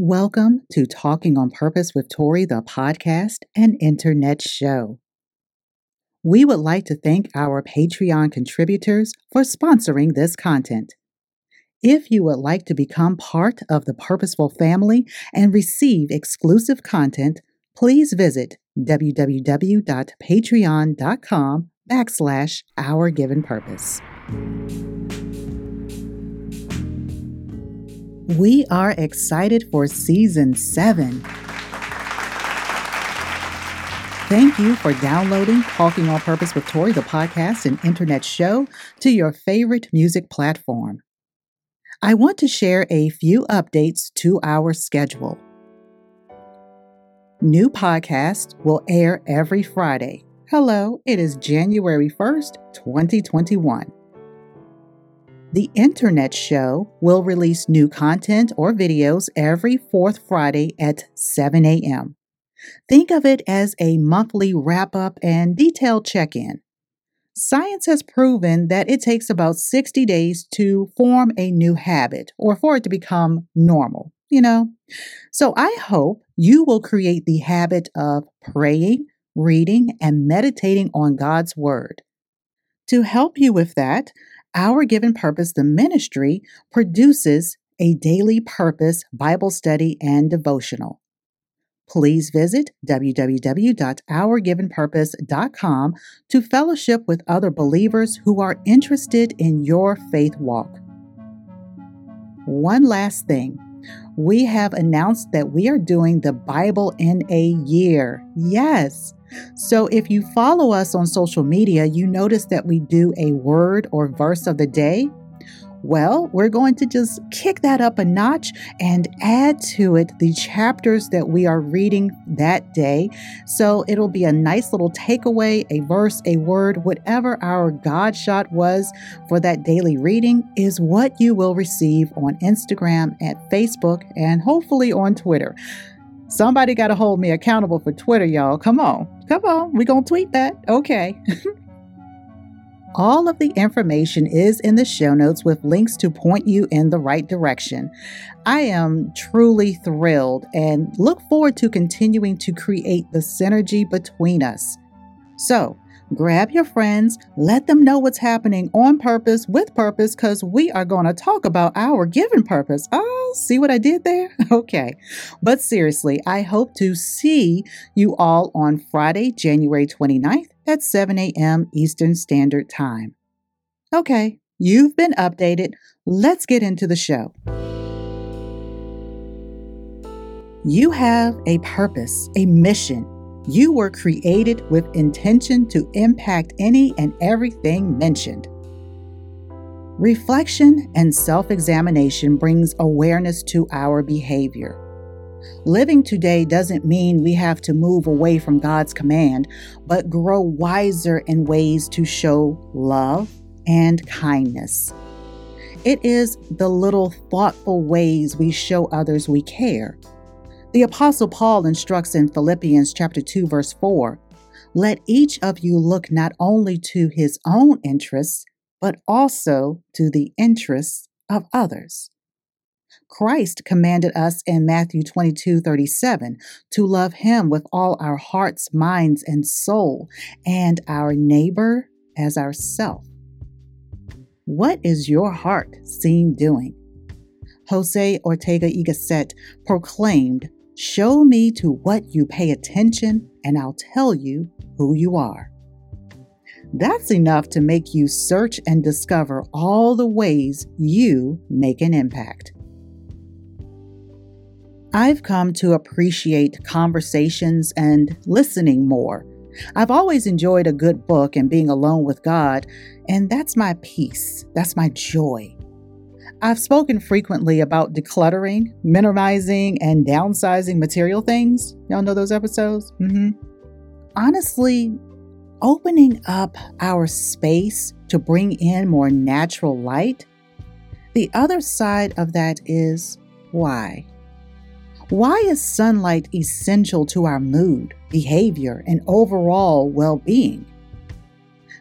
Welcome to Talking on Purpose with Tori, the podcast and internet show. We would like to thank our Patreon contributors for sponsoring this content. If you would like to become part of the Purposeful family and receive exclusive content, please visit www.patreon.com backslash our given purpose. We are excited for season seven. Thank you for downloading Talking on Purpose with Tori, the podcast and internet show, to your favorite music platform. I want to share a few updates to our schedule. New podcast will air every Friday. Hello, it is January 1st, 2021. The Internet Show will release new content or videos every fourth Friday at 7 a.m. Think of it as a monthly wrap up and detailed check in. Science has proven that it takes about 60 days to form a new habit or for it to become normal, you know? So I hope you will create the habit of praying, reading, and meditating on God's Word. To help you with that, our Given Purpose, the ministry, produces a daily purpose Bible study and devotional. Please visit www.ourgivenpurpose.com to fellowship with other believers who are interested in your faith walk. One last thing. We have announced that we are doing the Bible in a year. Yes. So if you follow us on social media, you notice that we do a word or verse of the day well, we're going to just kick that up a notch and add to it the chapters that we are reading that day. So it'll be a nice little takeaway, a verse, a word, whatever our God shot was for that daily reading is what you will receive on Instagram, at Facebook, and hopefully on Twitter. Somebody got to hold me accountable for Twitter, y'all. Come on. Come on. we going to tweet that. Okay. All of the information is in the show notes with links to point you in the right direction. I am truly thrilled and look forward to continuing to create the synergy between us. So, grab your friends, let them know what's happening on purpose with purpose because we are going to talk about our given purpose. Oh, see what I did there? Okay. But seriously, I hope to see you all on Friday, January 29th at 7 a.m. Eastern Standard Time. Okay, you've been updated. Let's get into the show. You have a purpose, a mission. You were created with intention to impact any and everything mentioned. Reflection and self examination brings awareness to our behavior. Living today doesn't mean we have to move away from God's command, but grow wiser in ways to show love and kindness. It is the little thoughtful ways we show others we care. The apostle Paul instructs in Philippians chapter 2 verse 4, "Let each of you look not only to his own interests, but also to the interests of others." Christ commanded us in Matthew 22 37 to love him with all our hearts, minds, and soul, and our neighbor as ourself. What is your heart seen doing? Jose Ortega y Gasset proclaimed, Show me to what you pay attention, and I'll tell you who you are. That's enough to make you search and discover all the ways you make an impact. I've come to appreciate conversations and listening more. I've always enjoyed a good book and being alone with God, and that's my peace. That's my joy. I've spoken frequently about decluttering, minimizing, and downsizing material things. Y'all know those episodes? Mm-hmm. Honestly, opening up our space to bring in more natural light, the other side of that is why? Why is sunlight essential to our mood, behavior, and overall well being?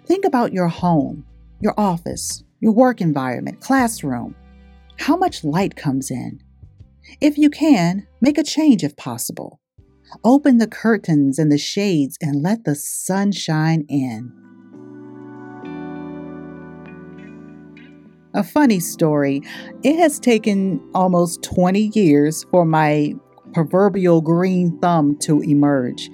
Think about your home, your office, your work environment, classroom. How much light comes in? If you can, make a change if possible. Open the curtains and the shades and let the sun shine in. A funny story. It has taken almost 20 years for my proverbial green thumb to emerge.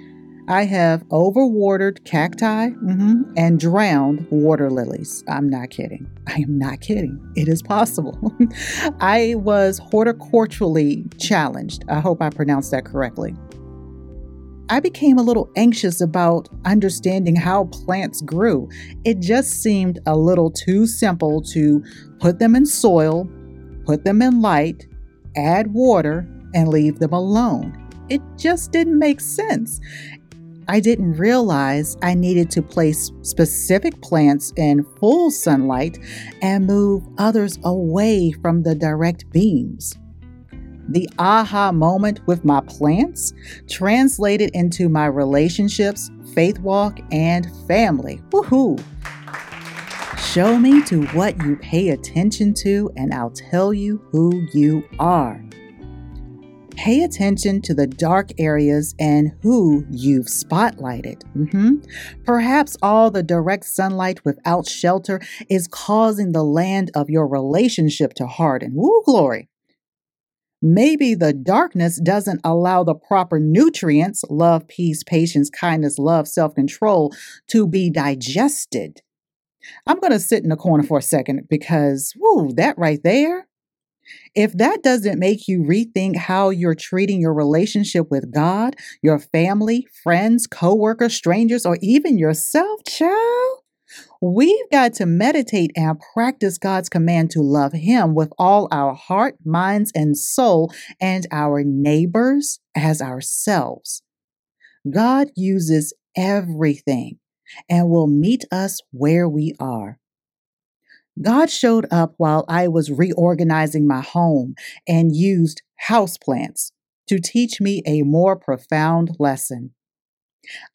I have overwatered cacti mm-hmm, and drowned water lilies. I'm not kidding. I am not kidding. It is possible. I was horticulturally challenged. I hope I pronounced that correctly. I became a little anxious about understanding how plants grew. It just seemed a little too simple to put them in soil, put them in light, add water, and leave them alone. It just didn't make sense. I didn't realize I needed to place specific plants in full sunlight and move others away from the direct beams. The aha moment with my plants translated into my relationships, faith walk, and family. Woohoo! Show me to what you pay attention to, and I'll tell you who you are. Pay attention to the dark areas and who you've spotlighted. Mm-hmm. Perhaps all the direct sunlight without shelter is causing the land of your relationship to harden. Woo, glory. Maybe the darkness doesn't allow the proper nutrients love, peace, patience, kindness, love, self control to be digested. I'm going to sit in the corner for a second because, whoo, that right there if that doesn't make you rethink how you're treating your relationship with God, your family, friends, coworkers, strangers, or even yourself, child, we've got to meditate and practice God's command to love Him with all our heart, minds, and soul, and our neighbors as ourselves. God uses everything and will meet us where we are. God showed up while I was reorganizing my home and used houseplants to teach me a more profound lesson.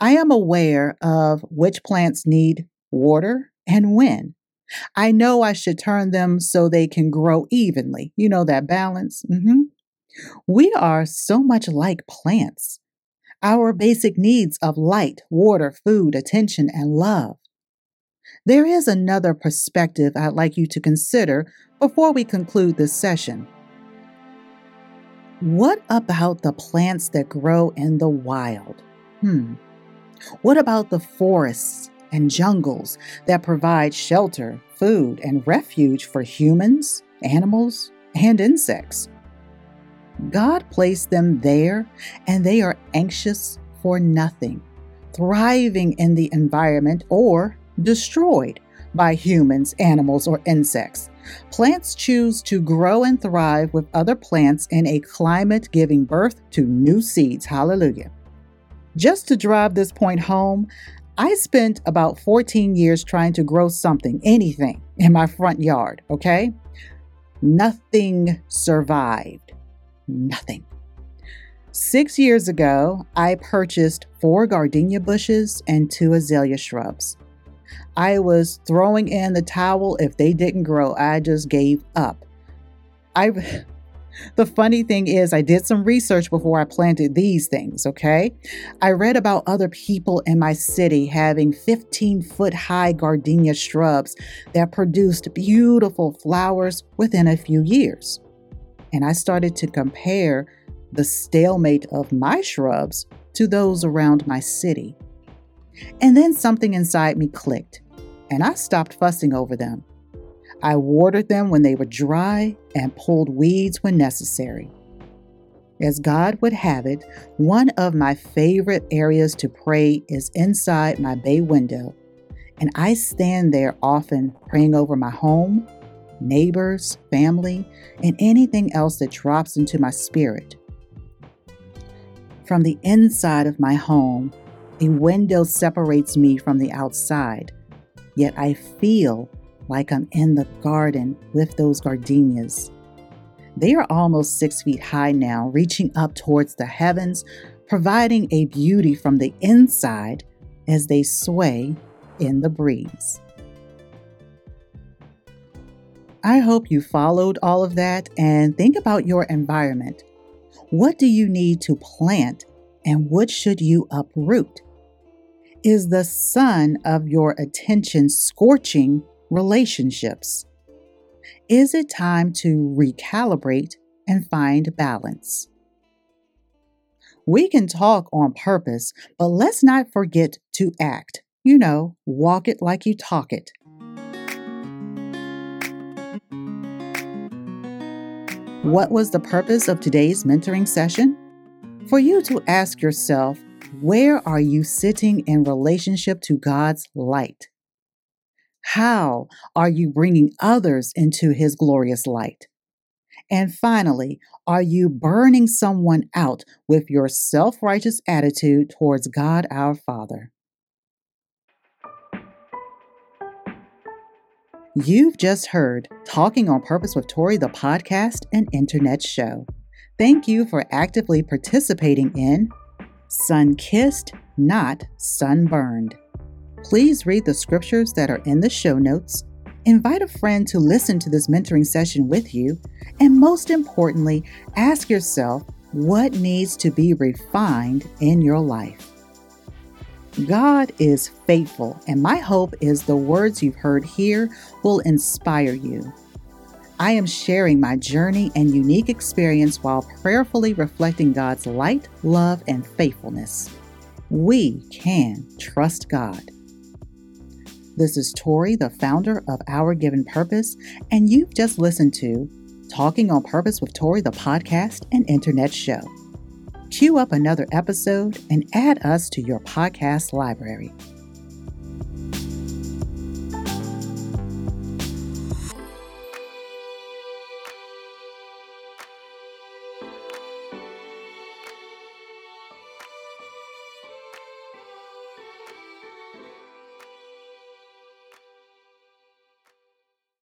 I am aware of which plants need water and when. I know I should turn them so they can grow evenly. You know that balance? Mm-hmm. We are so much like plants. Our basic needs of light, water, food, attention, and love. There is another perspective I'd like you to consider before we conclude this session. What about the plants that grow in the wild? Hmm. What about the forests and jungles that provide shelter, food, and refuge for humans, animals, and insects? God placed them there, and they are anxious for nothing, thriving in the environment or destroyed by humans, animals, or insects. Plants choose to grow and thrive with other plants in a climate giving birth to new seeds. Hallelujah. Just to drive this point home, I spent about 14 years trying to grow something, anything, in my front yard, okay? Nothing survived. Nothing. Six years ago, I purchased four gardenia bushes and two azalea shrubs. I was throwing in the towel if they didn't grow. I just gave up. I The funny thing is, I did some research before I planted these things, okay? I read about other people in my city having 15 foot high gardenia shrubs that produced beautiful flowers within a few years. And I started to compare the stalemate of my shrubs to those around my city. And then something inside me clicked, and I stopped fussing over them. I watered them when they were dry and pulled weeds when necessary. As God would have it, one of my favorite areas to pray is inside my bay window, and I stand there often praying over my home, neighbors, family, and anything else that drops into my spirit. From the inside of my home, a window separates me from the outside, yet I feel like I'm in the garden with those gardenias. They are almost six feet high now, reaching up towards the heavens, providing a beauty from the inside as they sway in the breeze. I hope you followed all of that and think about your environment. What do you need to plant and what should you uproot? Is the sun of your attention scorching relationships? Is it time to recalibrate and find balance? We can talk on purpose, but let's not forget to act. You know, walk it like you talk it. What was the purpose of today's mentoring session? For you to ask yourself, where are you sitting in relationship to God's light? How are you bringing others into His glorious light? And finally, are you burning someone out with your self righteous attitude towards God our Father? You've just heard Talking on Purpose with Tori, the podcast and internet show. Thank you for actively participating in Sun Kissed, Not Sunburned. Please read the scriptures that are in the show notes, invite a friend to listen to this mentoring session with you, and most importantly, ask yourself what needs to be refined in your life. God is faithful, and my hope is the words you've heard here will inspire you. I am sharing my journey and unique experience while prayerfully reflecting God's light, love, and faithfulness. We can trust God. This is Tori, the founder of Our Given Purpose, and you've just listened to Talking on Purpose with Tori, the podcast and internet show. Queue up another episode and add us to your podcast library.